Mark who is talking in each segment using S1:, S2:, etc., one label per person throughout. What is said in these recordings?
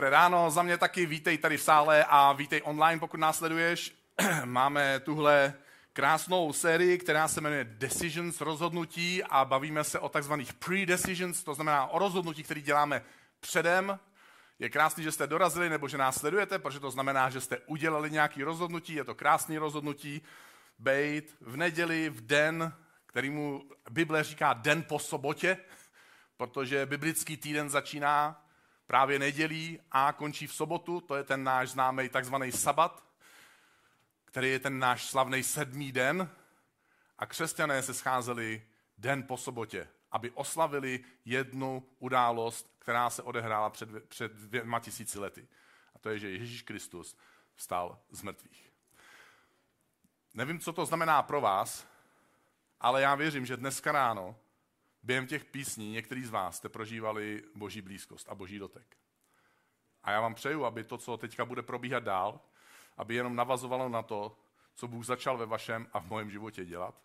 S1: Dobré ráno, za mě taky vítej tady v sále a vítej online, pokud nás sleduješ. Máme tuhle krásnou sérii, která se jmenuje Decisions, rozhodnutí a bavíme se o takzvaných pre-decisions, to znamená o rozhodnutí, které děláme předem. Je krásný, že jste dorazili nebo že nás sledujete, protože to znamená, že jste udělali nějaké rozhodnutí, je to krásné rozhodnutí, bejt v neděli, v den, kterýmu Bible říká den po sobotě, protože biblický týden začíná právě nedělí a končí v sobotu, to je ten náš známý takzvaný sabat, který je ten náš slavný sedmý den a křesťané se scházeli den po sobotě, aby oslavili jednu událost, která se odehrála před, před dvěma tisíci lety. A to je, že Ježíš Kristus vstal z mrtvých. Nevím, co to znamená pro vás, ale já věřím, že dneska ráno během těch písní některý z vás jste prožívali boží blízkost a boží dotek. A já vám přeju, aby to, co teďka bude probíhat dál, aby jenom navazovalo na to, co Bůh začal ve vašem a v mém životě dělat.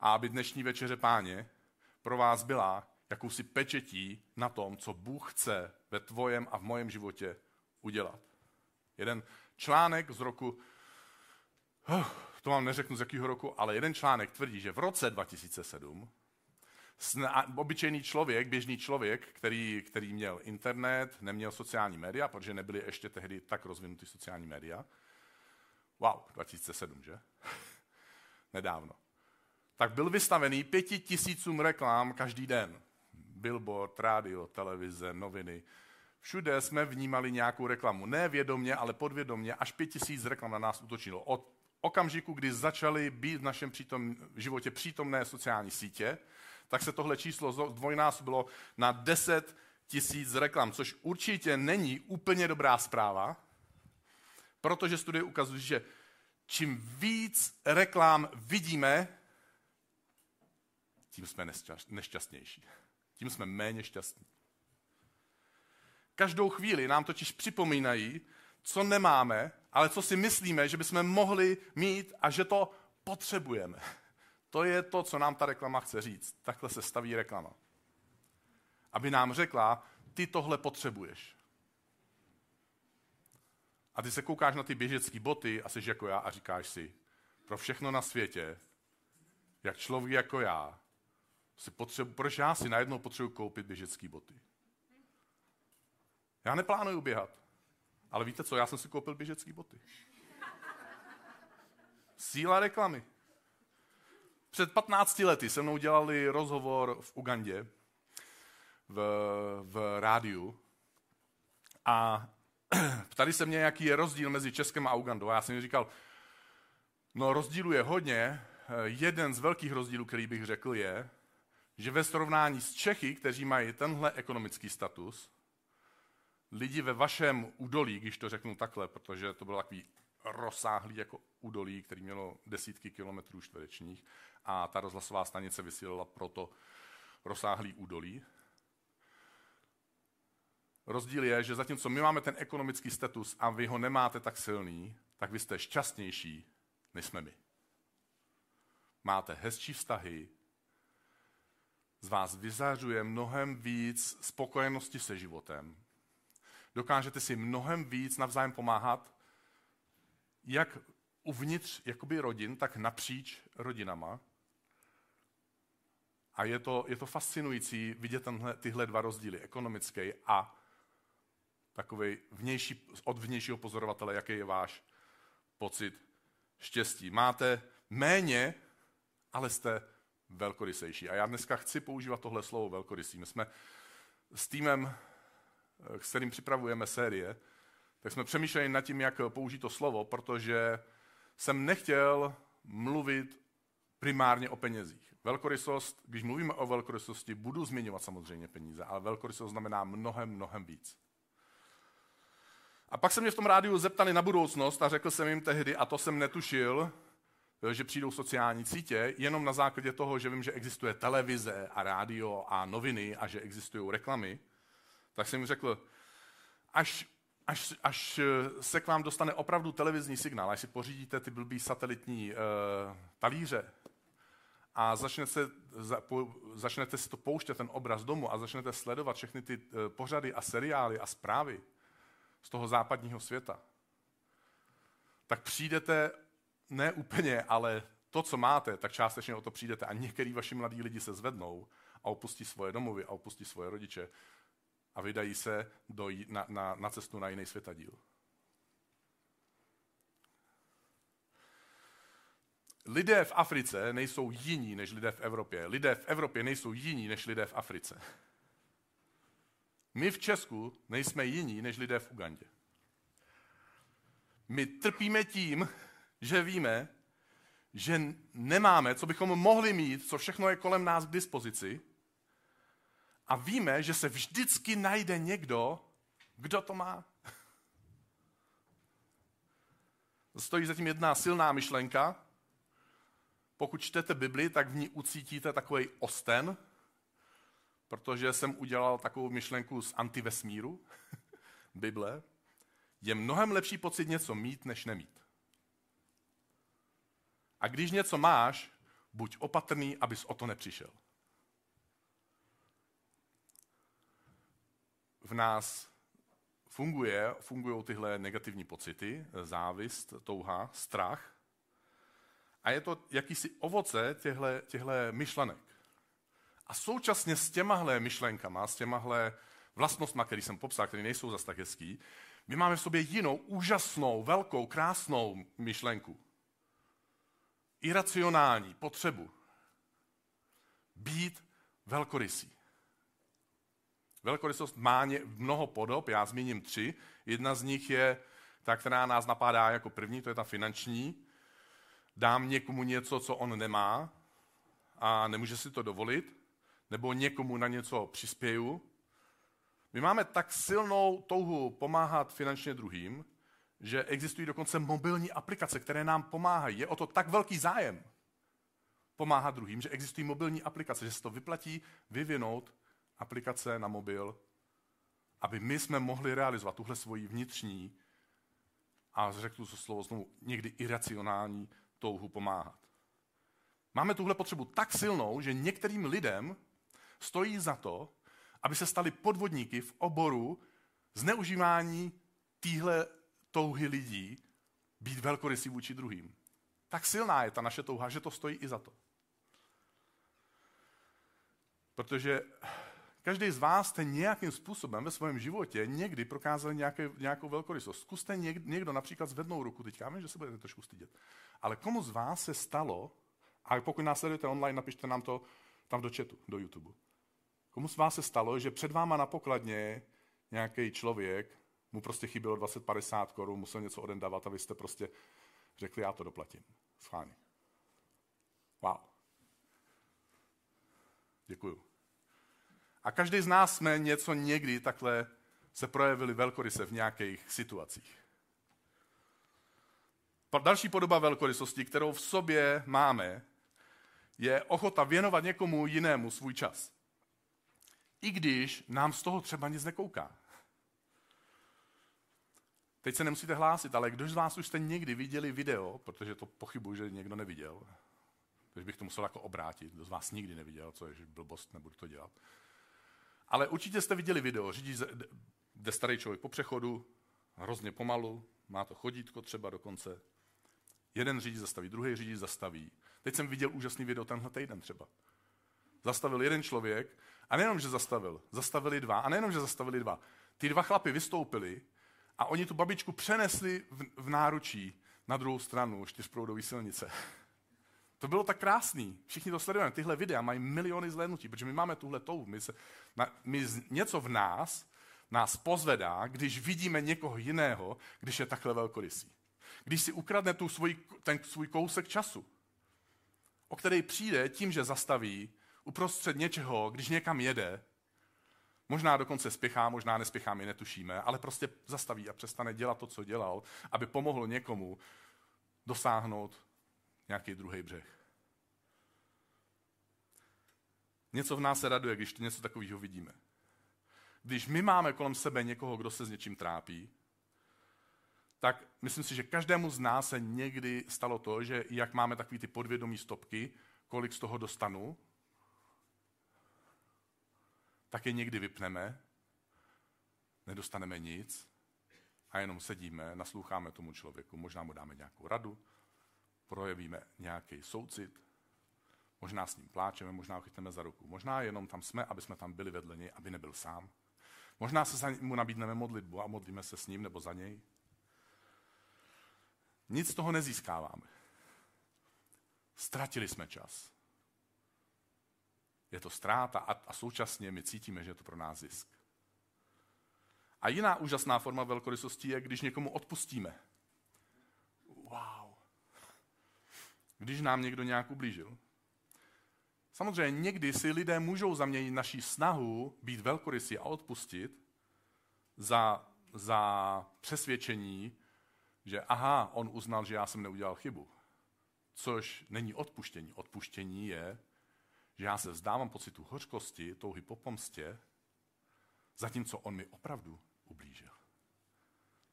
S1: A aby dnešní večeře páně pro vás byla jakousi pečetí na tom, co Bůh chce ve tvojem a v mojem životě udělat. Jeden článek z roku, to vám neřeknu z jakého roku, ale jeden článek tvrdí, že v roce 2007 obyčejný člověk, běžný člověk, který, který měl internet, neměl sociální média, protože nebyly ještě tehdy tak rozvinutý sociální média. Wow, 2007, že? Nedávno. Tak byl vystavený pěti tisícům reklám každý den. Billboard, rádio, televize, noviny. Všude jsme vnímali nějakou reklamu. Ne vědomě, ale podvědomě. Až pět tisíc reklam na nás utočilo. Od okamžiku, kdy začaly být v našem přítom, životě přítomné sociální sítě, tak se tohle číslo dvojnásobilo na 10 tisíc reklam, což určitě není úplně dobrá zpráva, protože studie ukazují, že čím víc reklám vidíme, tím jsme nešťastnější. Tím jsme méně šťastní. Každou chvíli nám totiž připomínají, co nemáme, ale co si myslíme, že bychom mohli mít a že to potřebujeme. To je to, co nám ta reklama chce říct. Takhle se staví reklama. Aby nám řekla, ty tohle potřebuješ. A ty se koukáš na ty běžecké boty a jsi jako já a říkáš si, pro všechno na světě, jak člověk jako já, si potřebu, proč já si najednou potřebuji koupit běžecké boty? Já neplánuju běhat, ale víte co, já jsem si koupil běžecké boty. Síla reklamy. Před 15 lety se mnou dělali rozhovor v Ugandě v, v rádiu a ptali se mě, jaký je rozdíl mezi Českem a Ugandou. A já jsem jim říkal, no rozdílu je hodně. Jeden z velkých rozdílů, který bych řekl, je, že ve srovnání s Čechy, kteří mají tenhle ekonomický status, lidi ve vašem údolí, když to řeknu takhle, protože to byl takový rozsáhlý jako údolí, který mělo desítky kilometrů čtverečních a ta rozhlasová stanice vysílala proto rozsáhlý údolí. Rozdíl je, že zatímco my máme ten ekonomický status a vy ho nemáte tak silný, tak vy jste šťastnější, než jsme my. Máte hezčí vztahy, z vás vyzařuje mnohem víc spokojenosti se životem. Dokážete si mnohem víc navzájem pomáhat, jak uvnitř jakoby rodin, tak napříč rodinama. A je to, je to fascinující vidět tenhle, tyhle dva rozdíly, ekonomický a takový vnější, od vnějšího pozorovatele, jaký je váš pocit štěstí. Máte méně, ale jste velkorysejší. A já dneska chci používat tohle slovo velkorysý. My jsme s týmem, s kterým připravujeme série, tak jsme přemýšleli nad tím, jak použít to slovo, protože jsem nechtěl mluvit primárně o penězích. Velkorysost, když mluvíme o velkorysosti, budu zmiňovat samozřejmě peníze, ale velkorysost znamená mnohem, mnohem víc. A pak se mě v tom rádiu zeptali na budoucnost a řekl jsem jim tehdy, a to jsem netušil, že přijdou sociální sítě, jenom na základě toho, že vím, že existuje televize a rádio a noviny a že existují reklamy, tak jsem jim řekl, až, až, až se k vám dostane opravdu televizní signál, až si pořídíte ty blbý satelitní uh, talíře a začnete, za, po, začnete si to pouštět, ten obraz domu a začnete sledovat všechny ty uh, pořady a seriály a zprávy, z toho západního světa, tak přijdete ne úplně, ale to, co máte, tak částečně o to přijdete a některý vaši mladí lidi se zvednou a opustí svoje domovy a opustí svoje rodiče a vydají se do, na, na, na cestu na jiný světadíl. Lidé v Africe nejsou jiní než lidé v Evropě. Lidé v Evropě nejsou jiní než lidé v Africe. My v Česku nejsme jiní než lidé v Ugandě. My trpíme tím, že víme, že nemáme, co bychom mohli mít, co všechno je kolem nás k dispozici. A víme, že se vždycky najde někdo, kdo to má. Stojí zatím jedna silná myšlenka. Pokud čtete Bibli, tak v ní ucítíte takový osten, protože jsem udělal takovou myšlenku z antivesmíru, Bible. Je mnohem lepší pocit něco mít, než nemít. A když něco máš, buď opatrný, abys o to nepřišel. V nás funguje, fungují tyhle negativní pocity, závist, touha, strach. A je to jakýsi ovoce těchto myšlenek. A současně s těmahle myšlenkama, s těmahle vlastnostma, které jsem popsal, které nejsou zas tak hezký, my máme v sobě jinou, úžasnou, velkou, krásnou myšlenku iracionální potřebu být velkorysý. Velkorysost má mnoho podob, já zmíním tři. Jedna z nich je ta, která nás napadá jako první, to je ta finanční. Dám někomu něco, co on nemá a nemůže si to dovolit, nebo někomu na něco přispěju. My máme tak silnou touhu pomáhat finančně druhým, že existují dokonce mobilní aplikace, které nám pomáhají. Je o to tak velký zájem pomáhat druhým, že existují mobilní aplikace, že se to vyplatí vyvinout aplikace na mobil, aby my jsme mohli realizovat tuhle svoji vnitřní a řeknu to slovo znovu, někdy iracionální touhu pomáhat. Máme tuhle potřebu tak silnou, že některým lidem stojí za to, aby se stali podvodníky v oboru zneužívání téhle touhy lidí být velkorysý vůči druhým. Tak silná je ta naše touha, že to stojí i za to. Protože každý z vás jste nějakým způsobem ve svém životě někdy prokázal nějaké, nějakou velkorysost. Zkuste něk, někdo například zvednou ruku, teď já vím, že se budete trošku stydět, ale komu z vás se stalo, a pokud nás sledujete online, napište nám to tam do chatu, do YouTube. Komu z vás se stalo, že před váma na pokladně nějaký člověk mu prostě chybělo 20-50 korun, musel něco odendávat a vy jste prostě řekli, já to doplatím. Schválně. Wow. Děkuju. A každý z nás jsme něco někdy takhle se projevili velkoryse v nějakých situacích. Další podoba velkorysosti, kterou v sobě máme, je ochota věnovat někomu jinému svůj čas. I když nám z toho třeba nic nekouká. Teď se nemusíte hlásit, ale kdo z vás už jste někdy viděli video, protože to pochybuji, že někdo neviděl, takže bych to musel jako obrátit, kdo z vás nikdy neviděl, co je blbost, nebudu to dělat. Ale určitě jste viděli video, řidič, jde starý člověk po přechodu, hrozně pomalu, má to chodítko třeba dokonce. Jeden řidič zastaví, druhý řidič zastaví. Teď jsem viděl úžasný video tenhle týden třeba. Zastavil jeden člověk a nejenom, že zastavil, zastavili dva. A nejenom, že zastavili dva. Ty dva chlapy vystoupili a oni tu babičku přenesli v, v náručí na druhou stranu čtyřproudové silnice. To bylo tak krásný. Všichni to sledujeme. Tyhle videa mají miliony zhlédnutí, protože my máme tuhle touhu. My, se, na, my něco v nás nás pozvedá, když vidíme někoho jiného, když je takhle velkorysý. Když si ukradne tu svůj, ten svůj kousek času, o který přijde tím, že zastaví uprostřed něčeho, když někam jede, Možná dokonce spěchá, možná nespěchá, my netušíme, ale prostě zastaví a přestane dělat to, co dělal, aby pomohl někomu dosáhnout nějaký druhý břeh. Něco v nás se raduje, když něco takového vidíme. Když my máme kolem sebe někoho, kdo se s něčím trápí, tak myslím si, že každému z nás se někdy stalo to, že jak máme takové ty podvědomí stopky, kolik z toho dostanu, tak je někdy vypneme, nedostaneme nic a jenom sedíme, nasloucháme tomu člověku, možná mu dáme nějakou radu, projevíme nějaký soucit, možná s ním pláčeme, možná ho chytneme za ruku, možná jenom tam jsme, aby jsme tam byli vedle něj, aby nebyl sám. Možná se za mu nabídneme modlitbu a modlíme se s ním nebo za něj. Nic z toho nezískáváme. Ztratili jsme čas. Je to ztráta a, a současně my cítíme, že je to pro nás zisk. A jiná úžasná forma velkorysosti je, když někomu odpustíme. Wow. Když nám někdo nějak ublížil. Samozřejmě někdy si lidé můžou zaměnit naší snahu být velkorysí a odpustit za, za přesvědčení, že aha, on uznal, že já jsem neudělal chybu. Což není odpuštění. Odpuštění je, že já se vzdávám pocitu hořkosti, touhy po pomstě, zatímco on mi opravdu ublížil.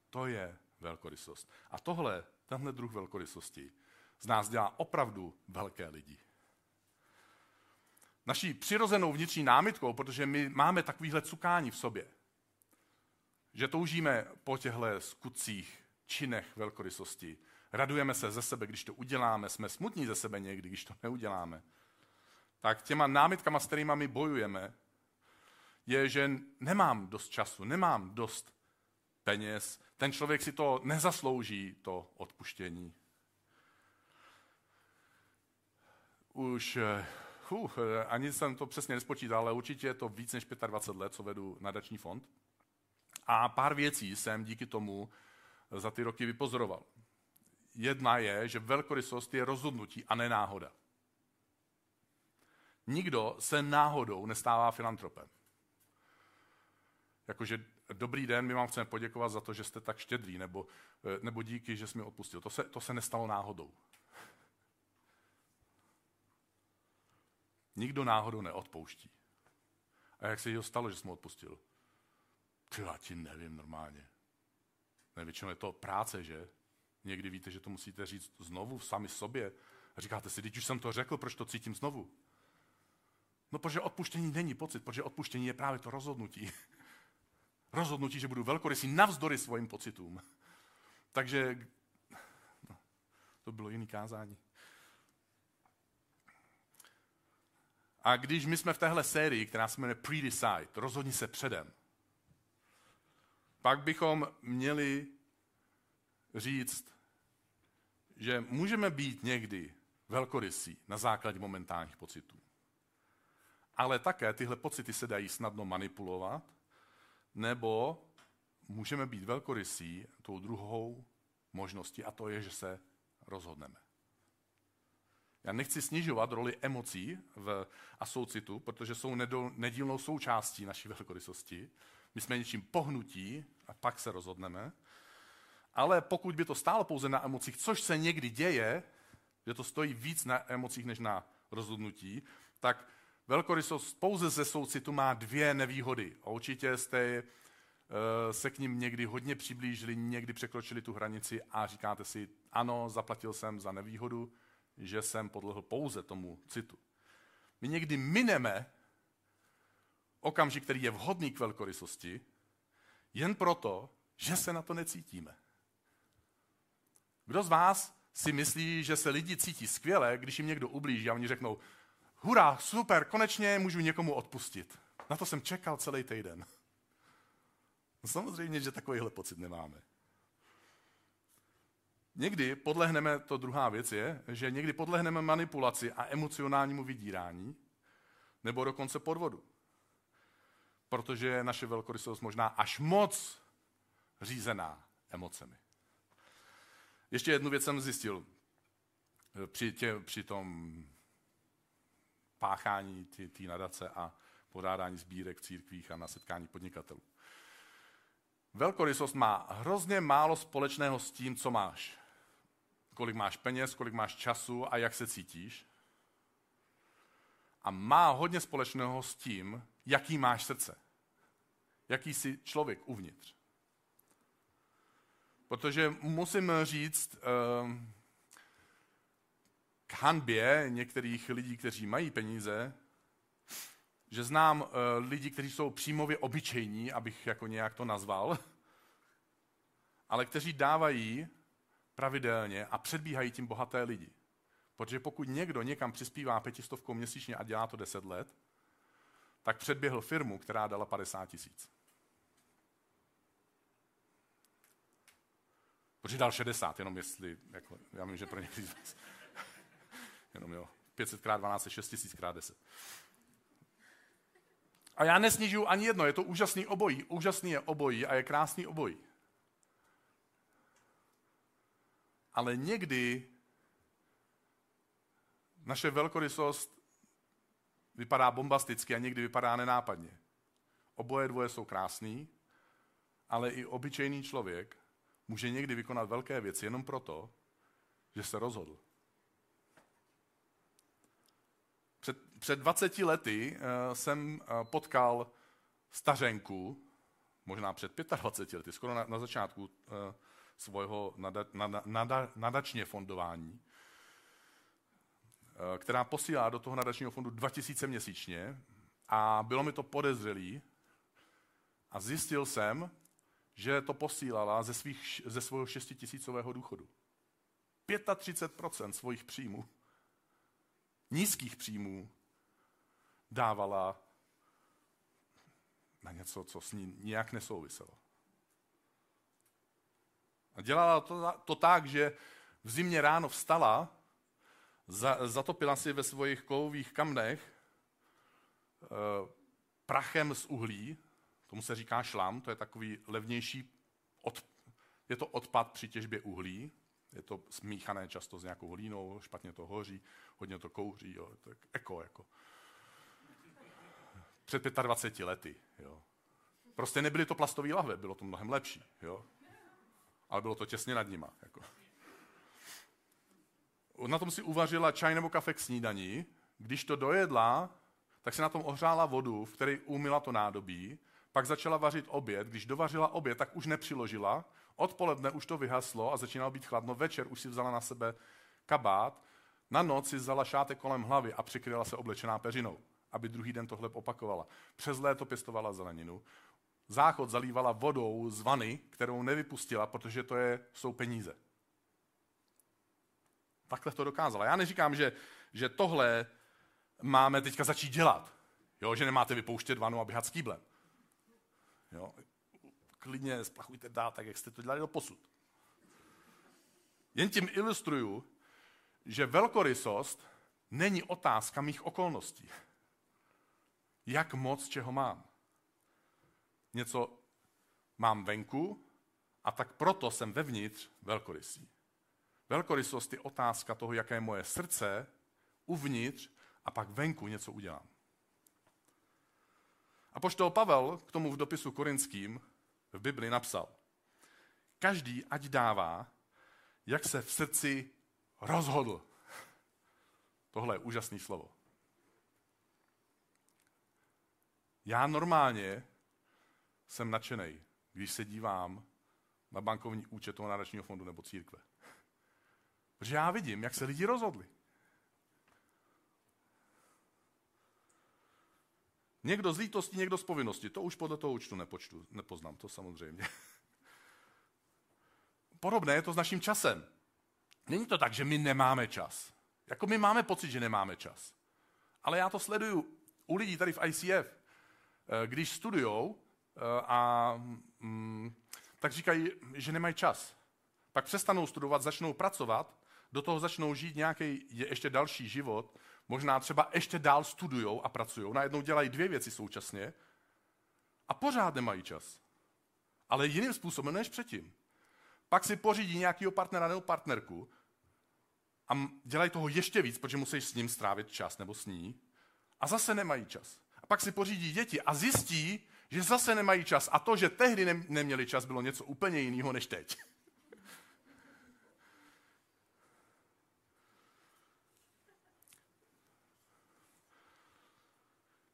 S1: To je velkorysost. A tohle, tenhle druh velkorysosti z nás dělá opravdu velké lidi. Naší přirozenou vnitřní námitkou, protože my máme takovýhle cukání v sobě, že toužíme po těchto skutcích, činech velkorysosti. Radujeme se ze sebe, když to uděláme, jsme smutní ze sebe někdy, když to neuděláme. Tak těma námitkama, s kterými my bojujeme, je, že nemám dost času, nemám dost peněz, ten člověk si to nezaslouží, to odpuštění. Už, uh, ani jsem to přesně nespočítal, ale určitě je to víc než 25 let, co vedu nadační fond. A pár věcí jsem díky tomu za ty roky vypozoroval. Jedna je, že velkorysost je rozhodnutí a ne náhoda. Nikdo se náhodou nestává filantropem. Jakože dobrý den, my vám chceme poděkovat za to, že jste tak štědrý, nebo, eh, nebo díky, že jsi mi odpustil. To se, to se nestalo náhodou. Nikdo náhodou neodpouští. A jak se jí stalo, že jsi mu odpustil? Ty, já ti nevím normálně. Ne, většinou je to práce, že? Někdy víte, že to musíte říct znovu sami sobě. A říkáte si, teď už jsem to řekl, proč to cítím znovu? No, protože odpuštění není pocit, protože odpuštění je právě to rozhodnutí. rozhodnutí, že budu velkorysý navzdory svým pocitům. Takže no, to bylo jiný kázání. A když my jsme v téhle sérii, která se jmenuje Pre-Decide, rozhodni se předem, pak bychom měli říct, že můžeme být někdy velkorysí na základě momentálních pocitů. Ale také tyhle pocity se dají snadno manipulovat, nebo můžeme být velkorysí tou druhou možností, a to je, že se rozhodneme. Já nechci snižovat roli emocí v, a soucitu, protože jsou nedílnou součástí naší velkorysosti. My jsme něčím pohnutí a pak se rozhodneme. Ale pokud by to stálo pouze na emocích, což se někdy děje, že to stojí víc na emocích než na rozhodnutí, tak velkorysost pouze ze soucitu má dvě nevýhody. A určitě jste eh, se k ním někdy hodně přiblížili, někdy překročili tu hranici a říkáte si, ano, zaplatil jsem za nevýhodu, že jsem podlehl pouze tomu citu. My někdy mineme okamžik, který je vhodný k velkorysosti, jen proto, že se na to necítíme. Kdo z vás si myslí, že se lidi cítí skvěle, když jim někdo ublíží a oni řeknou, hurá, super, konečně můžu někomu odpustit. Na to jsem čekal celý týden. No samozřejmě, že takovýhle pocit nemáme. Někdy podlehneme, to druhá věc je, že někdy podlehneme manipulaci a emocionálnímu vydírání, nebo dokonce podvodu. Protože je naše velkorysost možná až moc řízená emocemi. Ještě jednu věc jsem zjistil při, tě, při tom páchání té nadace a podádání sbírek v církvích a na setkání podnikatelů. Velkorysost má hrozně málo společného s tím, co máš. Kolik máš peněz, kolik máš času a jak se cítíš. A má hodně společného s tím, jaký máš srdce. Jaký jsi člověk uvnitř. Protože musím říct, ehm, k hanbě některých lidí, kteří mají peníze, že znám uh, lidi, kteří jsou přímově obyčejní, abych jako nějak to nazval. ale kteří dávají pravidelně a předbíhají tím bohaté lidi. Protože pokud někdo někam přispívá pětistovkou měsíčně a dělá to deset let, tak předběhl firmu, která dala 50 tisíc. Protože dal 60, jenom jestli, jako, já vím, že pro některý z vás, jenom jo, 500 krát 12 je 6 tisíc krát 10. A já nesnižuju ani jedno, je to úžasný obojí. Úžasný je obojí a je krásný obojí. Ale někdy naše velkorysost vypadá bombasticky a někdy vypadá nenápadně. Oboje dvoje jsou krásný, ale i obyčejný člověk může někdy vykonat velké věci jenom proto, že se rozhodl. Před, před 20 lety uh, jsem uh, potkal stařenku, možná před 25 lety, skoro na, na začátku uh, svého nada, nada, nada, nadačně fondování, uh, která posílá do toho nadačního fondu 2000 měsíčně a bylo mi to podezřelý a zjistil jsem, že to posílala ze, svých, ze svého šestitisícového důchodu. 35% svých příjmů, nízkých příjmů, dávala na něco, co s ní nijak nesouviselo. A dělala to, to tak, že v zimě ráno vstala, za, zatopila si ve svých kovových kamnech e, prachem z uhlí, Tomu se říká šlam, to je takový levnější, od, je to odpad při těžbě uhlí, je to smíchané často s nějakou hlínou, špatně to hoří, hodně to kouří, jo, je eko, jako. Před 25 lety, jo. Prostě nebyly to plastové lahve, bylo to mnohem lepší, jo. Ale bylo to těsně nad nima, jako. Na tom si uvařila čaj nebo kafe k snídaní, když to dojedla, tak se na tom ohřála vodu, v které umila to nádobí pak začala vařit oběd. Když dovařila oběd, tak už nepřiložila. Odpoledne už to vyhaslo a začínalo být chladno. Večer už si vzala na sebe kabát. Na noc si vzala šátek kolem hlavy a přikryla se oblečená peřinou, aby druhý den tohle opakovala. Přes léto pěstovala zeleninu. Záchod zalívala vodou z vany, kterou nevypustila, protože to je, jsou peníze. Takhle to dokázala. Já neříkám, že, že tohle máme teďka začít dělat. Jo, že nemáte vypouštět vanu a běhat s kýblem. Jo? Klidně splachujte dál, tak jak jste to dělali do posud. Jen tím ilustruju, že velkorysost není otázka mých okolností. Jak moc čeho mám. Něco mám venku a tak proto jsem vevnitř velkorysý. Velkorysost je otázka toho, jaké je moje srdce uvnitř a pak venku něco udělám. A poštol Pavel k tomu v dopisu korinským v Bibli napsal, každý ať dává, jak se v srdci rozhodl. Tohle je úžasné slovo. Já normálně jsem nadšený, když se dívám na bankovní účet toho národního fondu nebo církve. Protože já vidím, jak se lidi rozhodli. Někdo z lítosti, někdo z povinnosti. To už podle toho účtu nepočtu, nepoznám, to samozřejmě. Podobné je to s naším časem. Není to tak, že my nemáme čas. Jako my máme pocit, že nemáme čas. Ale já to sleduju u lidí tady v ICF, eh, když studujou a mm, tak říkají, že nemají čas. Pak přestanou studovat, začnou pracovat, do toho začnou žít nějaký ještě další život možná třeba ještě dál studují a pracují, najednou dělají dvě věci současně a pořád nemají čas. Ale jiným způsobem než předtím. Pak si pořídí nějakého partnera nebo partnerku a dělají toho ještě víc, protože musí s ním strávit čas nebo s ní a zase nemají čas. A pak si pořídí děti a zjistí, že zase nemají čas. A to, že tehdy neměli čas, bylo něco úplně jiného než teď.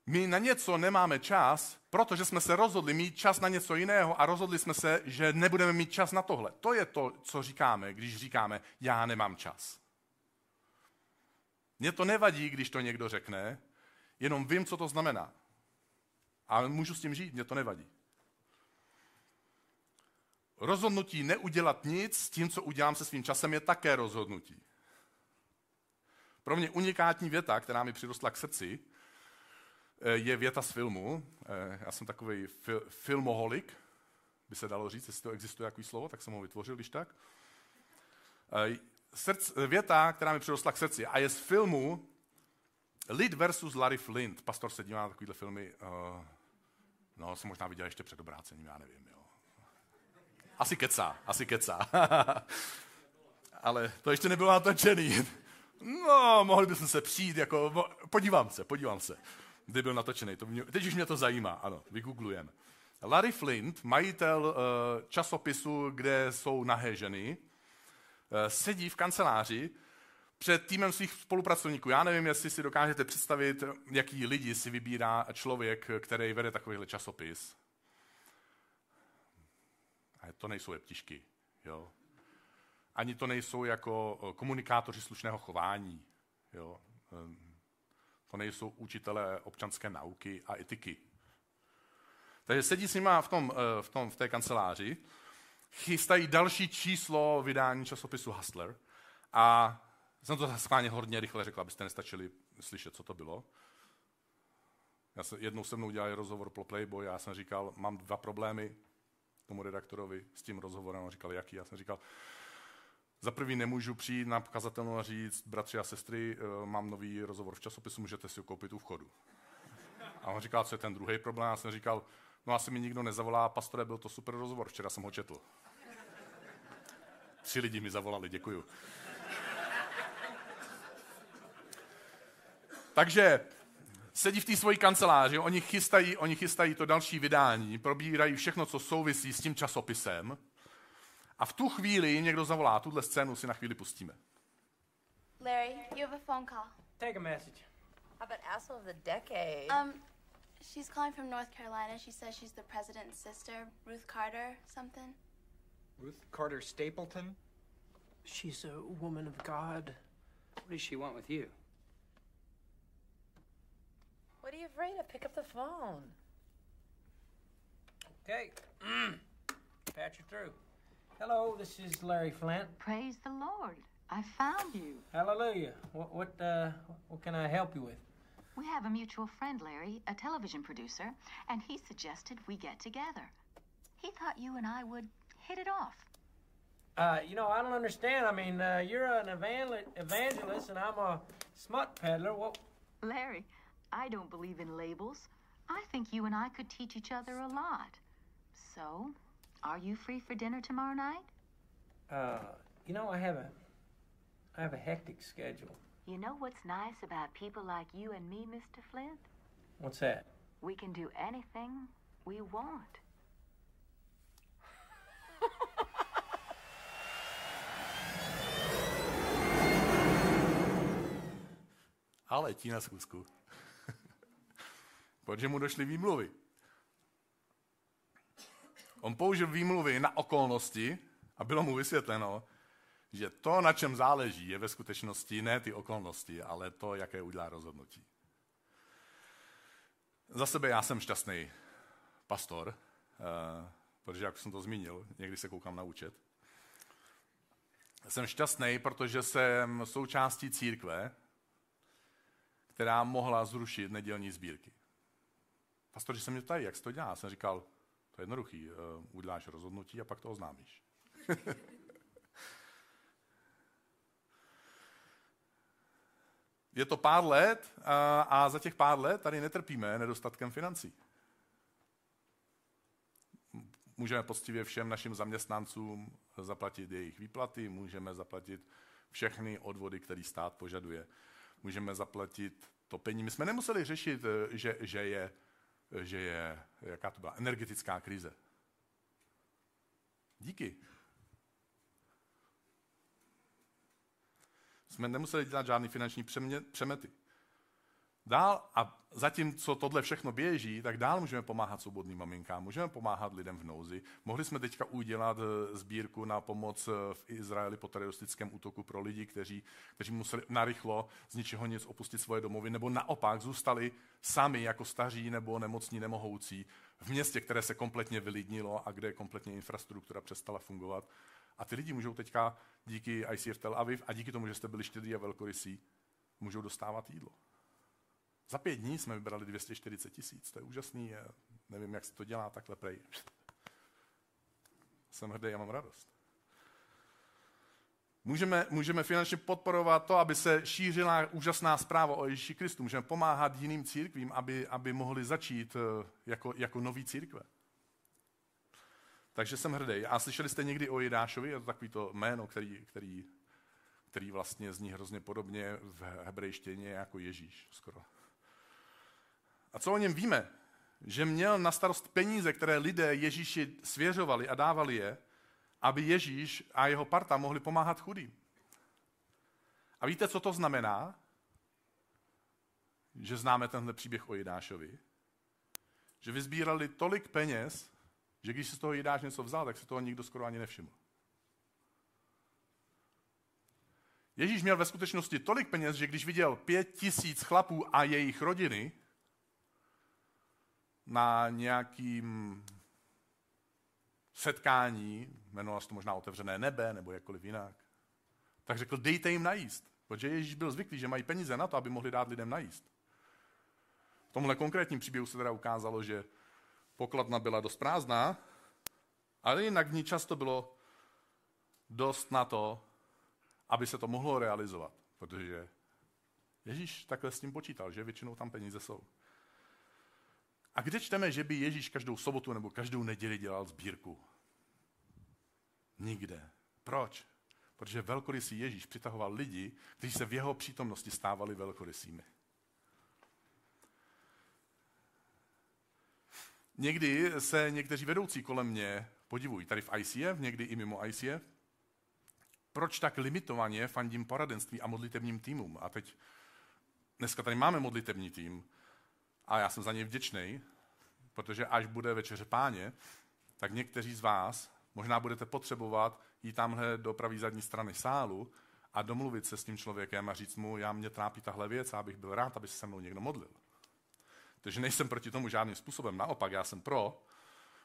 S1: My na něco nemáme čas, protože jsme se rozhodli mít čas na něco jiného a rozhodli jsme se, že nebudeme mít čas na tohle. To je to, co říkáme, když říkáme, já nemám čas. Mně to nevadí, když to někdo řekne, jenom vím, co to znamená. A můžu s tím žít, mně to nevadí. rozhodnutí neudělat nic s tím, co udělám se svým časem, je také rozhodnutí. Pro mě unikátní věta, která mi přirostla k srdci, eh, je věta z filmu. Eh, já jsem takový fil- filmoholik, by se dalo říct, jestli to existuje jaký slovo, tak jsem ho vytvořil, když tak. Eh, srdc, věta, která mi přirostla k srdci, a je z filmu Lid versus Larry Flint. Pastor se dívá na takovýhle filmy, no, jsem možná viděl ještě před obrácením, já nevím, jo. Asi kecá, asi kecá. Ale to ještě nebylo natočený. No, mohli bychom se přijít, jako, podívám se, podívám se, kdy byl natočený. To mě, teď už mě to zajímá, ano, vygooglujeme. Larry Flint, majitel uh, časopisu, kde jsou nahé ženy, uh, sedí v kanceláři před týmem svých spolupracovníků. Já nevím, jestli si dokážete představit, jaký lidi si vybírá člověk, který vede takovýhle časopis. A to nejsou jeptišky, jo. Ani to nejsou jako komunikátoři slušného chování, jo. Ehm, to nejsou učitelé občanské nauky a etiky. Takže sedí s nima v, tom, eh, v, tom, v té kanceláři, chystají další číslo vydání časopisu Hustler a jsem to schválně hodně rychle řekl, abyste nestačili slyšet, co to bylo. Já jsem, jednou se mnou udělal rozhovor pro Playboy a já jsem říkal, mám dva problémy tomu redaktorovi s tím rozhovorem. On říkal, jaký? Já jsem říkal, za prvý nemůžu přijít na kazatelnu a říct, bratři a sestry, eh, mám nový rozhovor v časopisu, můžete si ho koupit u vchodu. A on říkal, co je ten druhý problém? Já jsem říkal, no asi mi nikdo nezavolá, pastore, byl to super rozhovor, včera jsem ho četl. Tři lidi mi zavolali, děkuju. Takže sedí v té svojí kanceláři, oni chystají, oni chystají to další vydání, probírají všechno, co souvisí s tím časopisem. A v tu chvíli někdo zavolá, tuhle scénu si na chvíli pustíme.
S2: Larry, you have a phone call.
S3: Take a message.
S4: How about asshole of the decade?
S2: Um, she's calling from North Carolina. She says she's the president's sister, Ruth Carter, something.
S3: Ruth Carter Stapleton?
S5: She's a woman of God.
S6: What does she want with you?
S4: What are you afraid of? Pick up the phone.
S3: Okay. Patch you through. Hello, this is Larry Flint.
S7: Praise the Lord. I found you.
S3: Hallelujah. What what uh what can I help you with?
S7: We have a mutual friend, Larry, a television producer, and he suggested we get together. He thought you and I would hit it off.
S3: Uh, you know, I don't understand. I mean, uh, you're an evangel- evangelist and I'm a smut peddler. What
S7: Larry, I don't believe in labels. I think you and I could teach each other a lot. So, are you free for dinner tomorrow night?
S3: uh you know, I have a I have a hectic schedule.
S7: You know what's nice about people like you and me, Mr. Flint?
S3: What's that?
S7: We can do anything we want.
S1: A letí na zkusku. Protože mu došly výmluvy. On použil výmluvy na okolnosti a bylo mu vysvětleno, že to, na čem záleží, je ve skutečnosti ne ty okolnosti, ale to, jaké udělá rozhodnutí. Za sebe já jsem šťastný pastor, eh, protože, jak jsem to zmínil, někdy se koukám na účet. Jsem šťastný, protože jsem součástí církve, která mohla zrušit nedělní sbírky. Pastoři se mě ptají, jak se to dělá. Já jsem říkal, to je jednoduchý, uh, uděláš rozhodnutí a pak to oznámíš. je to pár let a, a za těch pár let tady netrpíme nedostatkem financí. Můžeme poctivě všem našim zaměstnancům zaplatit jejich výplaty, můžeme zaplatit všechny odvody, který stát požaduje. Můžeme zaplatit topení. My jsme nemuseli řešit, eh, že, že, je, že je, jaká to byla, energetická krize. Díky. Jsme nemuseli dělat žádný finanční přemě, přemety. Dál, a zatímco tohle všechno běží, tak dál můžeme pomáhat svobodným maminkám, můžeme pomáhat lidem v nouzi. Mohli jsme teďka udělat eh, sbírku na pomoc eh, v Izraeli po teroristickém útoku pro lidi, kteří, kteří museli narychlo z ničeho nic opustit svoje domovy, nebo naopak zůstali sami jako staří nebo nemocní, nemohoucí v městě, které se kompletně vylidnilo a kde kompletně infrastruktura přestala fungovat. A ty lidi můžou teďka díky ICF Tel Aviv a díky tomu, že jste byli štědrý a velkorysí, můžou dostávat jídlo. Za pět dní jsme vybrali 240 tisíc, to je úžasný, je, nevím, jak se to dělá takhle prej. Jsem hrdý a mám radost. Můžeme, můžeme finančně podporovat to, aby se šířila úžasná zpráva o Ježíši Kristu. Můžeme pomáhat jiným církvím, aby, aby mohli začít eh, jako, jako nový církve. Takže jsem hrdý. A slyšeli jste někdy o Jidášovi? Je to takový to jméno, který, který, který vlastně zní hrozně podobně v hebrejštině jako Ježíš skoro. A co o něm víme? Že měl na starost peníze, které lidé Ježíši svěřovali a dávali je, aby Ježíš a jeho parta mohli pomáhat chudým. A víte, co to znamená? Že známe tenhle příběh o Jidášovi. Že vyzbírali tolik peněz, že když si z toho Jidáš něco vzal, tak si toho nikdo skoro ani nevšiml. Ježíš měl ve skutečnosti tolik peněz, že když viděl pět tisíc chlapů a jejich rodiny na nějakým setkání, jmenovalo se to možná otevřené nebe nebo jakkoliv jinak, tak řekl, dejte jim najíst. Protože Ježíš byl zvyklý, že mají peníze na to, aby mohli dát lidem najíst. V tomhle konkrétním příběhu se teda ukázalo, že pokladna byla dost prázdná, ale jinak v ní často bylo dost na to, aby se to mohlo realizovat, protože Ježíš takhle s tím počítal, že většinou tam peníze jsou. A kde čteme, že by Ježíš každou sobotu nebo každou neděli dělal sbírku? Nikde. Proč? Protože velkorysý Ježíš přitahoval lidi, kteří se v jeho přítomnosti stávali velkorysými. Někdy se někteří vedoucí kolem mě podivují, tady v ICF, někdy i mimo ICF, proč tak limitovaně fandím poradenství a modlitebním týmům. A teď, dneska tady máme modlitební tým a já jsem za něj vděčný, protože až bude večeře páně, tak někteří z vás možná budete potřebovat jít tamhle do pravý zadní strany sálu a domluvit se s tím člověkem a říct mu, já mě trápí tahle věc a abych byl rád, aby se se mnou někdo modlil. Takže nejsem proti tomu žádným způsobem, naopak já jsem pro,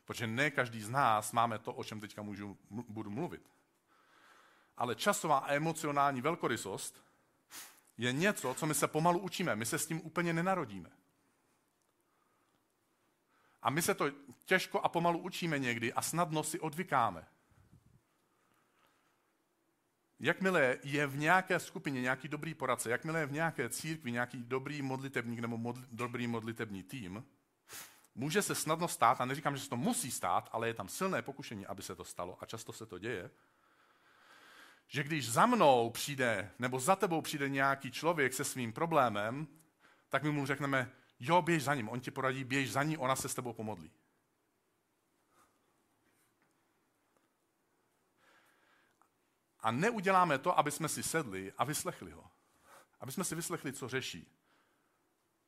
S1: protože ne každý z nás máme to, o čem teďka můžu, budu mluvit. Ale časová a emocionální velkorysost je něco, co my se pomalu učíme. My se s tím úplně nenarodíme. A my se to těžko a pomalu učíme někdy a snadno si odvykáme. Jakmile je v nějaké skupině nějaký dobrý poradce, jakmile je v nějaké církvi nějaký dobrý modlitebník nebo modl, dobrý modlitební tým, může se snadno stát, a neříkám, že se to musí stát, ale je tam silné pokušení, aby se to stalo, a často se to děje, že když za mnou přijde, nebo za tebou přijde nějaký člověk se svým problémem, tak my mu řekneme, jo, běž za ním, on ti poradí, běž za ní, ona se s tebou pomodlí. A neuděláme to, aby jsme si sedli a vyslechli ho. Aby jsme si vyslechli, co řeší.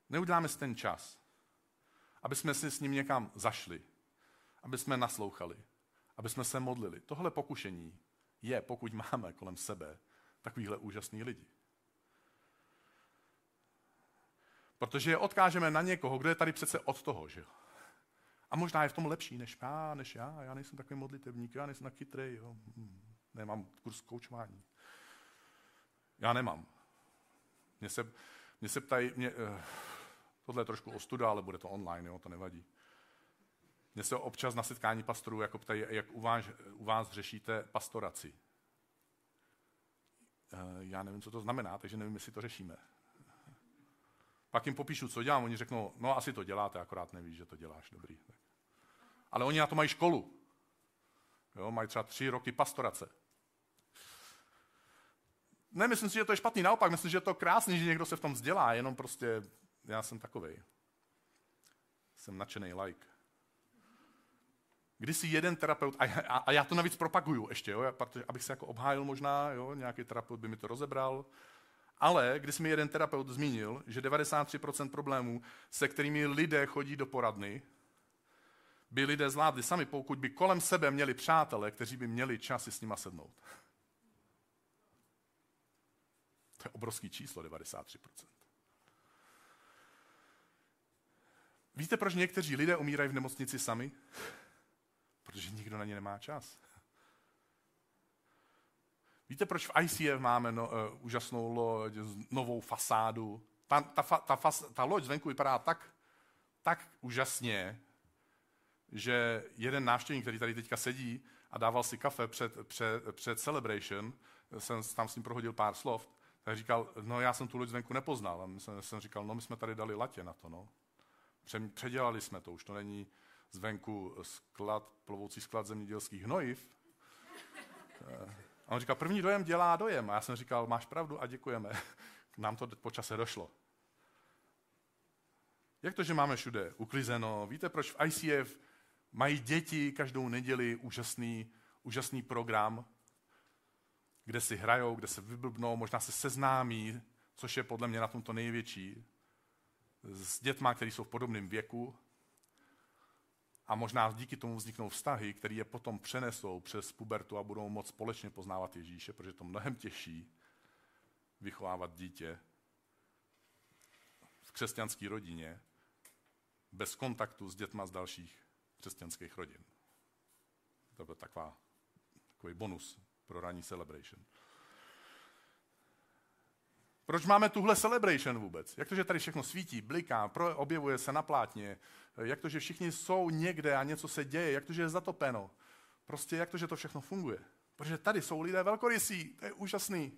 S1: Neuděláme si ten čas. Aby jsme si s ním někam zašli. Aby jsme naslouchali. Aby jsme se modlili. Tohle pokušení je, pokud máme kolem sebe takovýhle úžasný lidi. Protože je odkážeme na někoho, kdo je tady přece od toho, že jo. A možná je v tom lepší než já, než já. Já nejsem takový modlitevník, já nejsem tak chytrý, jo. Hmm nemám kurz koučování. Já nemám. Mě se, mě se ptají, mě, uh, tohle je trošku ostuda, ale bude to online, jo, to nevadí. Mě se občas na setkání pastorů jako ptají, jak u vás, u vás řešíte pastoraci. Uh, já nevím, co to znamená, takže nevím, jestli to řešíme. Pak jim popíšu, co dělám, oni řeknou, no asi to děláte, akorát nevíš, že to děláš, dobrý. Ale oni na to mají školu. Jo, mají třeba tři roky pastorace. Nemyslím si, že to je špatný, naopak, myslím, že je to krásný, že někdo se v tom vzdělá, jenom prostě já jsem takovej. Jsem nadšený like. Když si jeden terapeut, a, a, a já to navíc propaguju ještě, jo, protože, abych se jako obhájil možná, jo, nějaký terapeut by mi to rozebral, ale když mi jeden terapeut zmínil, že 93% problémů, se kterými lidé chodí do poradny, by lidé zvládli sami, pokud by kolem sebe měli přátele, kteří by měli čas s nima sednout. To je obrovský číslo, 93%. Víte, proč někteří lidé umírají v nemocnici sami? Protože nikdo na ně nemá čas. Víte, proč v ICF máme no, uh, úžasnou loď, novou fasádu? Ta, ta, ta, ta, fas, ta loď zvenku vypadá tak, tak úžasně, že jeden návštěvník, který tady teďka sedí a dával si kafe před, před, před Celebration, jsem tam s ním prohodil pár slov, tak říkal, no já jsem tu loď zvenku nepoznal. A jsem, jsem říkal, no my jsme tady dali latě na to, no. Předělali jsme to, už to není zvenku sklad, plovoucí sklad zemědělských hnojiv. A on říkal, první dojem dělá dojem. A já jsem říkal, máš pravdu a děkujeme. Nám to po čase došlo. Jak to, že máme všude uklizeno? Víte, proč v ICF mají děti každou neděli úžasný, úžasný program, kde si hrajou, kde se vyblbnou, možná se seznámí, což je podle mě na tomto největší, s dětma, kteří jsou v podobném věku. A možná díky tomu vzniknou vztahy, které je potom přenesou přes pubertu a budou moct společně poznávat Ježíše, protože je to mnohem těžší vychovávat dítě v křesťanské rodině bez kontaktu s dětma z dalších křesťanských rodin. To byl taková, takový bonus pro ranní celebration. Proč máme tuhle celebration vůbec? Jak to, že tady všechno svítí, bliká, pro, objevuje se na plátně? Jak to, že všichni jsou někde a něco se děje? Jak to, že je zatopeno? Prostě jak to, že to všechno funguje? Protože tady jsou lidé velkorysí, to je úžasný.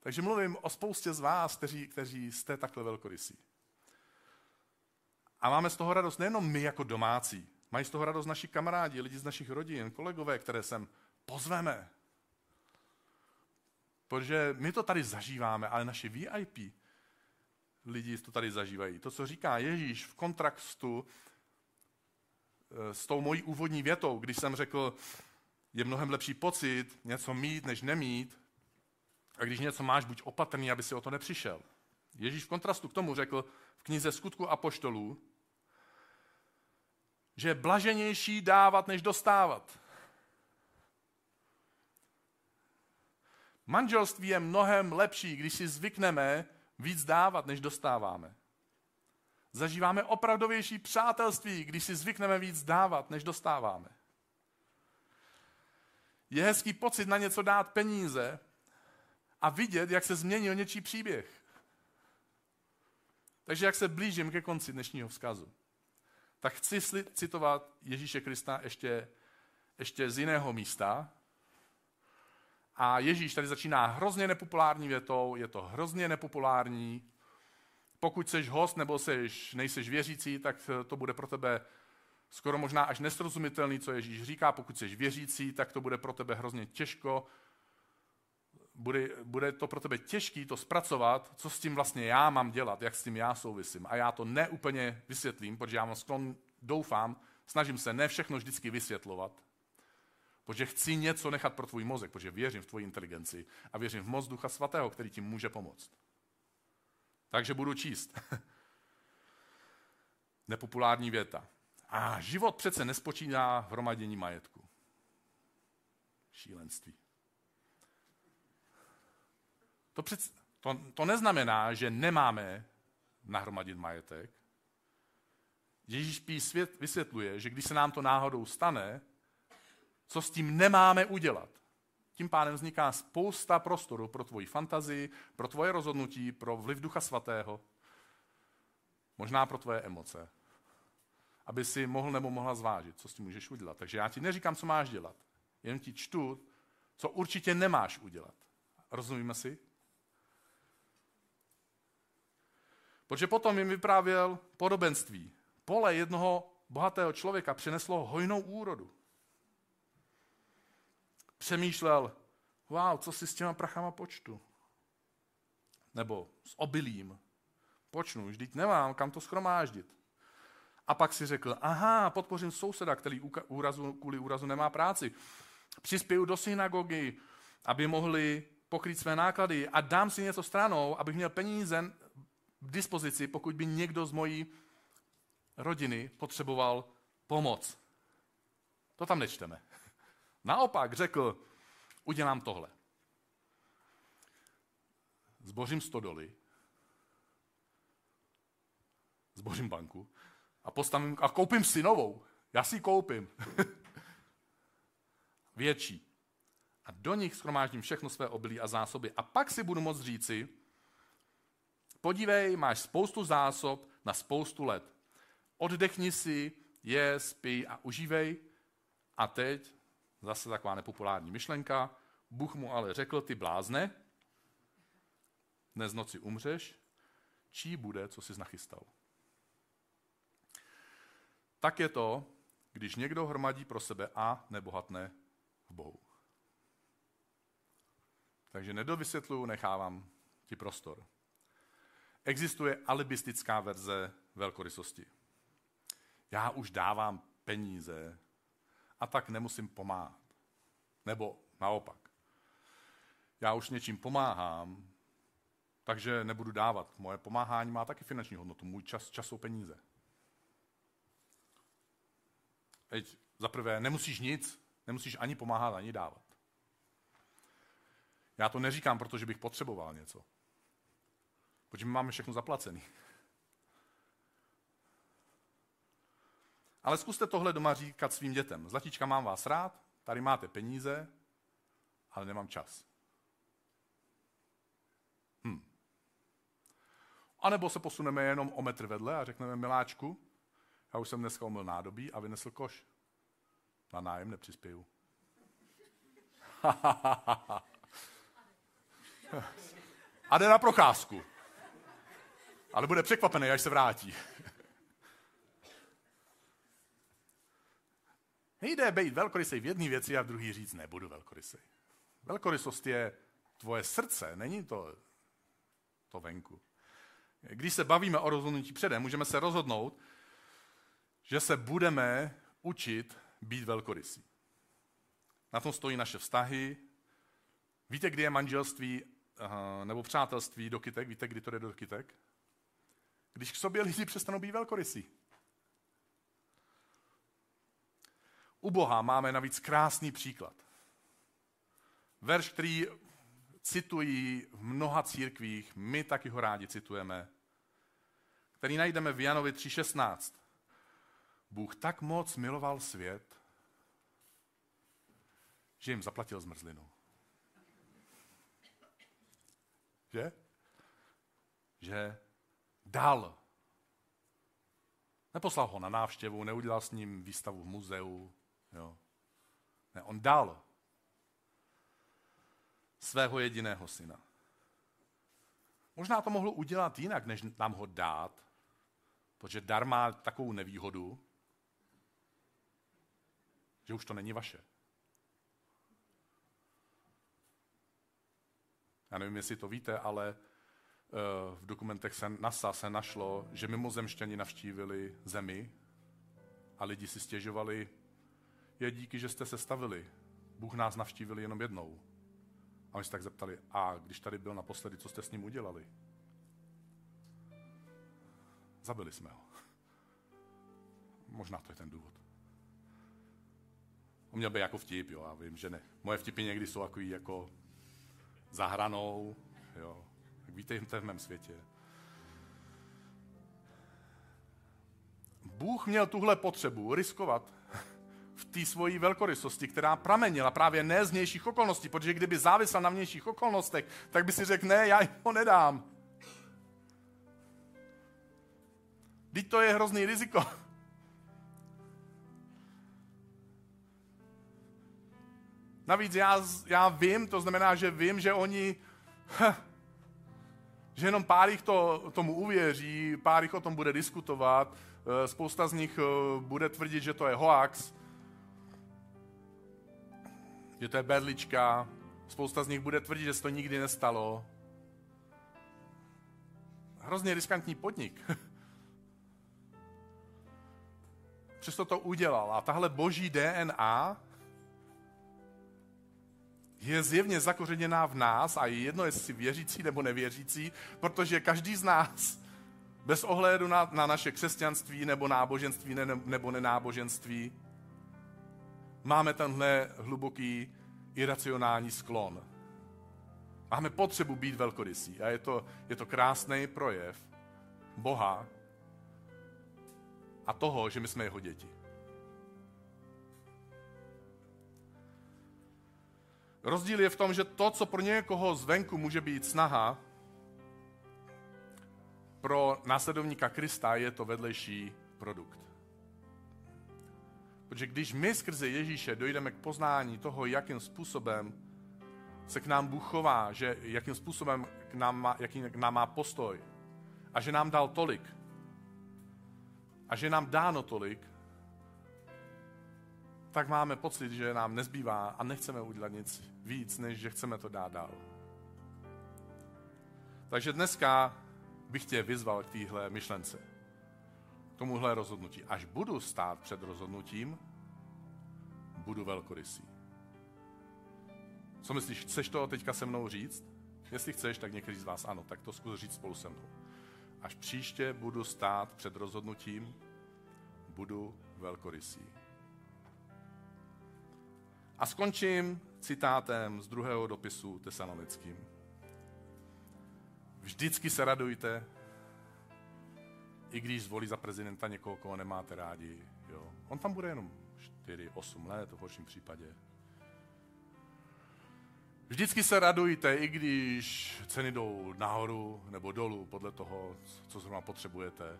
S1: Takže mluvím o spoustě z vás, kteří, kteří jste takhle velkorysí. A máme z toho radost nejenom my jako domácí, mají z toho radost naši kamarádi, lidi z našich rodin, kolegové, které sem pozveme. Protože my to tady zažíváme, ale naši VIP lidi to tady zažívají. To, co říká Ježíš v kontraktu eh, s tou mojí úvodní větou, když jsem řekl, je mnohem lepší pocit něco mít, než nemít, a když něco máš, buď opatrný, aby si o to nepřišel. Ježíš v kontrastu k tomu řekl v knize Skutku a poštolů, že je blaženější dávat, než dostávat. Manželství je mnohem lepší, když si zvykneme víc dávat, než dostáváme. Zažíváme opravdovější přátelství, když si zvykneme víc dávat, než dostáváme. Je hezký pocit na něco dát peníze a vidět, jak se změnil něčí příběh. Takže jak se blížím ke konci dnešního vzkazu, tak chci citovat Ježíše Krista ještě, ještě z jiného místa, a Ježíš tady začíná hrozně nepopulární větou, je to hrozně nepopulární. Pokud jsi host nebo seš, nejseš věřící, tak to bude pro tebe skoro možná až nesrozumitelný, co Ježíš říká. Pokud jsi věřící, tak to bude pro tebe hrozně těžko. Bude, bude to pro tebe těžký to zpracovat, co s tím vlastně já mám dělat, jak s tím já souvisím. A já to neúplně vysvětlím, protože já mám sklon, doufám, snažím se ne všechno vždycky vysvětlovat, Protože chci něco nechat pro tvůj mozek, protože věřím v tvoji inteligenci a věřím v moc Ducha Svatého, který ti může pomoct. Takže budu číst. Nepopulární věta. A život přece nespočíná v hromadění majetku. Šílenství. To, před, to, to neznamená, že nemáme nahromadit majetek. Ježíš Pí svět, vysvětluje, že když se nám to náhodou stane, co s tím nemáme udělat. Tím pádem vzniká spousta prostoru pro tvoji fantazii, pro tvoje rozhodnutí, pro vliv Ducha Svatého, možná pro tvoje emoce, aby si mohl nebo mohla zvážit, co s tím můžeš udělat. Takže já ti neříkám, co máš dělat, jen ti čtu, co určitě nemáš udělat. Rozumíme si? Protože potom jim vyprávěl podobenství. Pole jednoho bohatého člověka přineslo hojnou úrodu přemýšlel, wow, co si s těma prachama počtu. Nebo s obilím. Počnu, vždyť nemám kam to schromáždit. A pak si řekl, aha, podpořím souseda, který úrazu, kvůli úrazu nemá práci. Přispěju do synagogy, aby mohli pokrýt své náklady a dám si něco stranou, abych měl peníze v dispozici, pokud by někdo z mojí rodiny potřeboval pomoc. To tam nečteme. Naopak řekl, udělám tohle. Zbořím stodoly, zbořím banku a postavím a koupím si novou. Já si ji koupím. Větší. A do nich schromáždím všechno své obilí a zásoby. A pak si budu moct říci, podívej, máš spoustu zásob na spoustu let. Oddechni si, je, spí a užívej. A teď, zase taková nepopulární myšlenka, Bůh mu ale řekl, ty blázne, dnes noci umřeš, čí bude, co jsi nachystal. Tak je to, když někdo hromadí pro sebe a nebohatne v Bohu. Takže nedovysvětluju, nechávám ti prostor. Existuje alibistická verze velkorysosti. Já už dávám peníze a tak nemusím pomáhat. Nebo naopak. Já už něčím pomáhám, takže nebudu dávat. Moje pomáhání má taky finanční hodnotu. Můj čas, čas jsou peníze. Teď za prvé, nemusíš nic, nemusíš ani pomáhat, ani dávat. Já to neříkám, protože bych potřeboval něco. Protože my máme všechno zaplacený. Ale zkuste tohle doma říkat svým dětem. Zlatička, mám vás rád, tady máte peníze, ale nemám čas. Hm. A nebo se posuneme jenom o metr vedle a řekneme, miláčku, já už jsem dneska umyl nádobí a vynesl koš. Na nájem nepřispěju. a jde na procházku. Ale bude překvapený, až se vrátí. Nejde být velkorysej v jedné věci a v druhý říct, nebudu velkorysej. Velkorysost je tvoje srdce, není to to venku. Když se bavíme o rozhodnutí předem, můžeme se rozhodnout, že se budeme učit být velkorysí. Na tom stojí naše vztahy. Víte, kdy je manželství nebo přátelství do kytek? Víte, kdy to jde do kytek? Když k sobě lidi přestanou být velkorysí. U Boha máme navíc krásný příklad. Verš, který citují v mnoha církvích, my taky ho rádi citujeme, který najdeme v Janovi 3.16. Bůh tak moc miloval svět, že jim zaplatil zmrzlinu. Že? Že dal. Neposlal ho na návštěvu, neudělal s ním výstavu v muzeu. Jo. Ne, on dal svého jediného syna. Možná to mohl udělat jinak, než nám ho dát, protože dar má takovou nevýhodu, že už to není vaše. Já nevím, jestli to víte, ale eh, v dokumentech se, NASA se našlo, že mimozemšťani navštívili zemi a lidi si stěžovali, je díky, že jste se stavili. Bůh nás navštívil jenom jednou. A oni se tak zeptali, a když tady byl naposledy, co jste s ním udělali? Zabili jsme ho. Možná to je ten důvod. On měl být jako vtip, jo, já vím, že ne. Moje vtipy někdy jsou jako, jako zahranou, jo. Jak víte, to je v mém světě. Bůh měl tuhle potřebu riskovat v té svojí velkorysosti, která pramenila právě ne z vnějších okolností, protože kdyby závisel na vnějších okolnostech, tak by si řekl, ne, já jim ho nedám. Teď to je hrozný riziko. Navíc já, já vím, to znamená, že vím, že oni, že jenom pár jich to, tomu uvěří, pár jich o tom bude diskutovat, eh, spousta z nich eh, bude tvrdit, že to je hoax, že to je berlička, spousta z nich bude tvrdit, že se to nikdy nestalo. Hrozně riskantní podnik. Přesto to udělal. A tahle boží DNA je zjevně zakořeněná v nás a je jedno, jestli věřící nebo nevěřící, protože každý z nás, bez ohledu na, na naše křesťanství nebo náboženství ne, nebo nenáboženství, máme tenhle hluboký iracionální sklon. Máme potřebu být velkorysí a je to, je to krásný projev Boha, a toho, že my jsme jeho děti. Rozdíl je v tom, že to, co pro někoho zvenku může být snaha, pro následovníka Krista je to vedlejší produkt. Protože když my skrze Ježíše dojdeme k poznání toho, jakým způsobem se k nám Bůh chová, že jakým způsobem k nám má, jaký k nám má postoj a že nám dal tolik a že nám dáno tolik, tak máme pocit, že nám nezbývá a nechceme udělat nic víc, než že chceme to dát dál. Takže dneska bych tě vyzval k téhle myšlence, tomuhle rozhodnutí. Až budu stát před rozhodnutím, budu velkorysý. Co myslíš, chceš to teďka se mnou říct? Jestli chceš, tak někteří z vás ano, tak to zkus říct spolu se mnou. Až příště budu stát před rozhodnutím, budu velkorysý. A skončím citátem z druhého dopisu tesalonickým. Vždycky se radujte, i když zvolí za prezidenta někoho, koho nemáte rádi. Jo. On tam bude jenom 4-8 let, v horším případě. Vždycky se radujte, i když ceny jdou nahoru nebo dolů, podle toho, co zrovna potřebujete.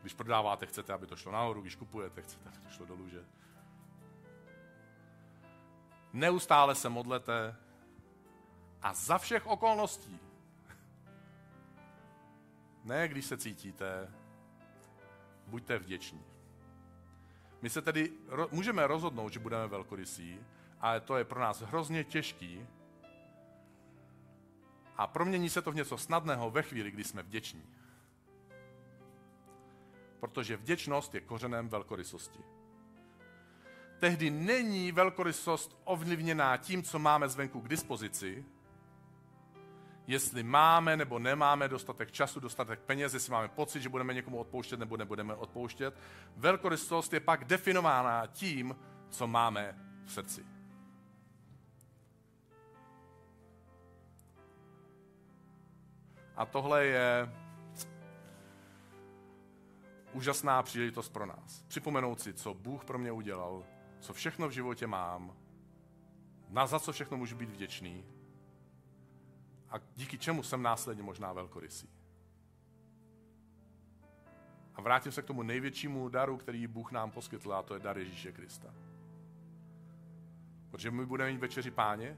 S1: Když prodáváte, chcete, aby to šlo nahoru, když kupujete, chcete, aby to šlo dolů, že? Neustále se modlete a za všech okolností. Ne, když se cítíte, buďte vděční. My se tedy ro- můžeme rozhodnout, že budeme velkorysí, ale to je pro nás hrozně těžký a promění se to v něco snadného ve chvíli, kdy jsme vděční. Protože vděčnost je kořenem velkorysosti. Tehdy není velkorysost ovlivněná tím, co máme zvenku k dispozici, jestli máme nebo nemáme dostatek času, dostatek peněz, jestli máme pocit, že budeme někomu odpouštět nebo nebudeme odpouštět. Velkorysost je pak definována tím, co máme v srdci. A tohle je úžasná příležitost pro nás. Připomenout si, co Bůh pro mě udělal, co všechno v životě mám, na za co všechno můžu být vděčný a díky čemu jsem následně možná velkorysý. A vrátím se k tomu největšímu daru, který Bůh nám poskytl, a to je dar Ježíše Krista. Protože my budeme mít večeři páně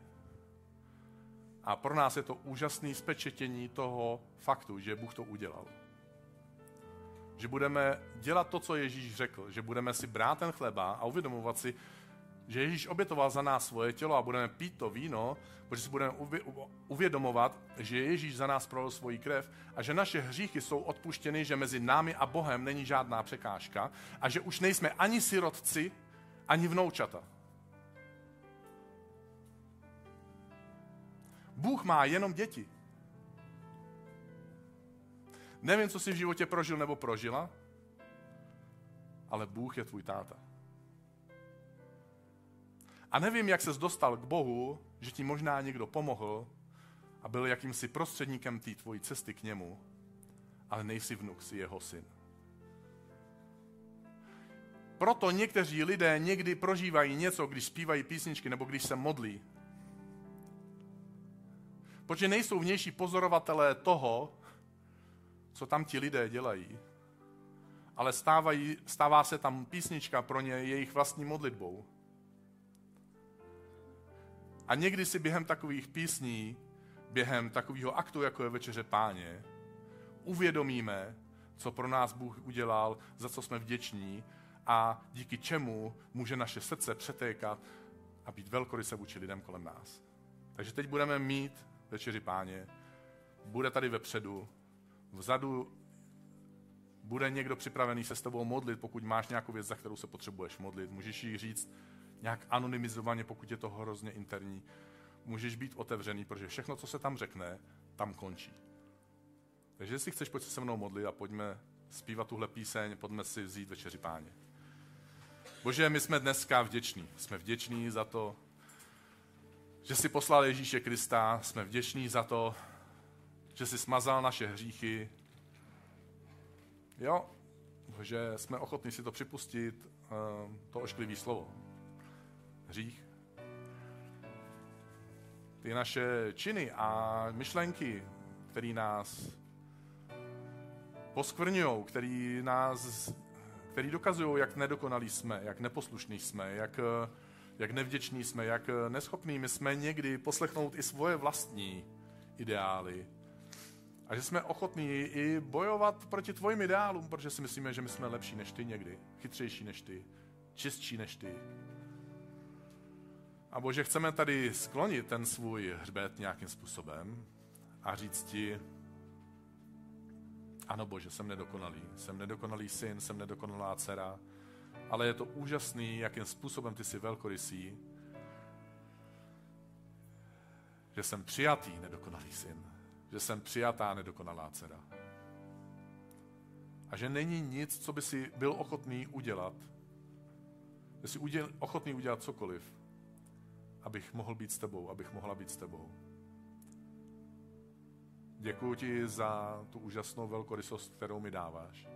S1: a pro nás je to úžasné spečetění toho faktu, že Bůh to udělal. Že budeme dělat to, co Ježíš řekl, že budeme si brát ten chleba a uvědomovat si, že Ježíš obětoval za nás svoje tělo a budeme pít to víno, protože si budeme uvědomovat, že Ježíš za nás prolil svoji krev a že naše hříchy jsou odpuštěny, že mezi námi a Bohem není žádná překážka a že už nejsme ani sirotci, ani vnoučata. Bůh má jenom děti. Nevím, co jsi v životě prožil nebo prožila, ale Bůh je tvůj táta. A nevím, jak ses dostal k Bohu, že ti možná někdo pomohl a byl jakýmsi prostředníkem té tvojí cesty k němu, ale nejsi vnuk, si jeho syn. Proto někteří lidé někdy prožívají něco, když zpívají písničky nebo když se modlí. Protože nejsou vnější pozorovatelé toho, co tam ti lidé dělají, ale stávají, stává se tam písnička pro ně jejich vlastní modlitbou. A někdy si během takových písní, během takového aktu, jako je Večeře páně, uvědomíme, co pro nás Bůh udělal, za co jsme vděční a díky čemu může naše srdce přetékat a být velkoryse vůči lidem kolem nás. Takže teď budeme mít Večeři páně, bude tady vepředu, vzadu bude někdo připravený se s tebou modlit, pokud máš nějakou věc, za kterou se potřebuješ modlit. Můžeš jí říct, nějak anonymizovaně, pokud je to hrozně interní. Můžeš být otevřený, protože všechno, co se tam řekne, tam končí. Takže jestli chceš, pojď se se mnou modlit a pojďme zpívat tuhle píseň, pojďme si vzít večeři páně. Bože, my jsme dneska vděční. Jsme vděční za to, že jsi poslal Ježíše Krista, jsme vděční za to, že jsi smazal naše hříchy. Jo, že jsme ochotní si to připustit, eh, to ošklivý slovo. Hřích. Ty naše činy a myšlenky, které nás poskvrňují, který nás, který dokazují, jak nedokonalí jsme, jak neposlušní jsme, jak, jak nevděční jsme, jak neschopní my jsme někdy poslechnout i svoje vlastní ideály. A že jsme ochotní i bojovat proti tvojim ideálům, protože si myslíme, že my jsme lepší než ty někdy, chytřejší než ty, čistší než ty. A bože, chceme tady sklonit ten svůj hřbet nějakým způsobem a říct ti, ano bože, jsem nedokonalý, jsem nedokonalý syn, jsem nedokonalá dcera, ale je to úžasný, jakým způsobem ty jsi velkorysý, že jsem přijatý nedokonalý syn, že jsem přijatá nedokonalá dcera. A že není nic, co by si byl ochotný udělat, že jsi uděl, ochotný udělat cokoliv, abych mohl být s tebou, abych mohla být s tebou. Děkuji ti za tu úžasnou velkorysost, kterou mi dáváš.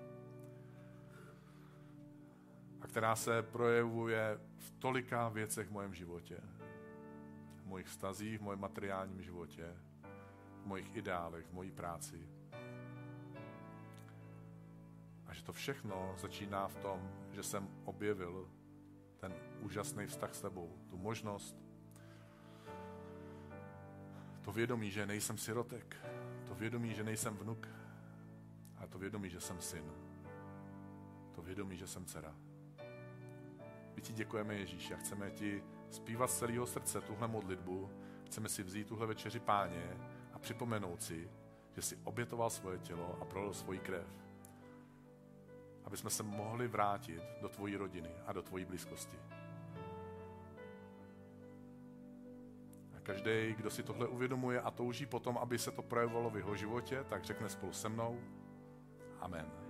S1: A která se projevuje v tolika věcech v mém životě. V mojich vztazích, v mojím materiálním životě, v mojich ideálech, v mojí práci. A že to všechno začíná v tom, že jsem objevil ten úžasný vztah s tebou, tu možnost, to vědomí, že nejsem sirotek, to vědomí, že nejsem vnuk, a to vědomí, že jsem syn, to vědomí, že jsem dcera. My ti děkujeme, Ježíš, a chceme ti zpívat z celého srdce tuhle modlitbu, chceme si vzít tuhle večeři páně a připomenout si, že si obětoval svoje tělo a prolil svoji krev. Aby jsme se mohli vrátit do tvojí rodiny a do tvojí blízkosti. Každý, kdo si tohle uvědomuje a touží potom, aby se to projevovalo v jeho životě, tak řekne spolu se mnou Amen.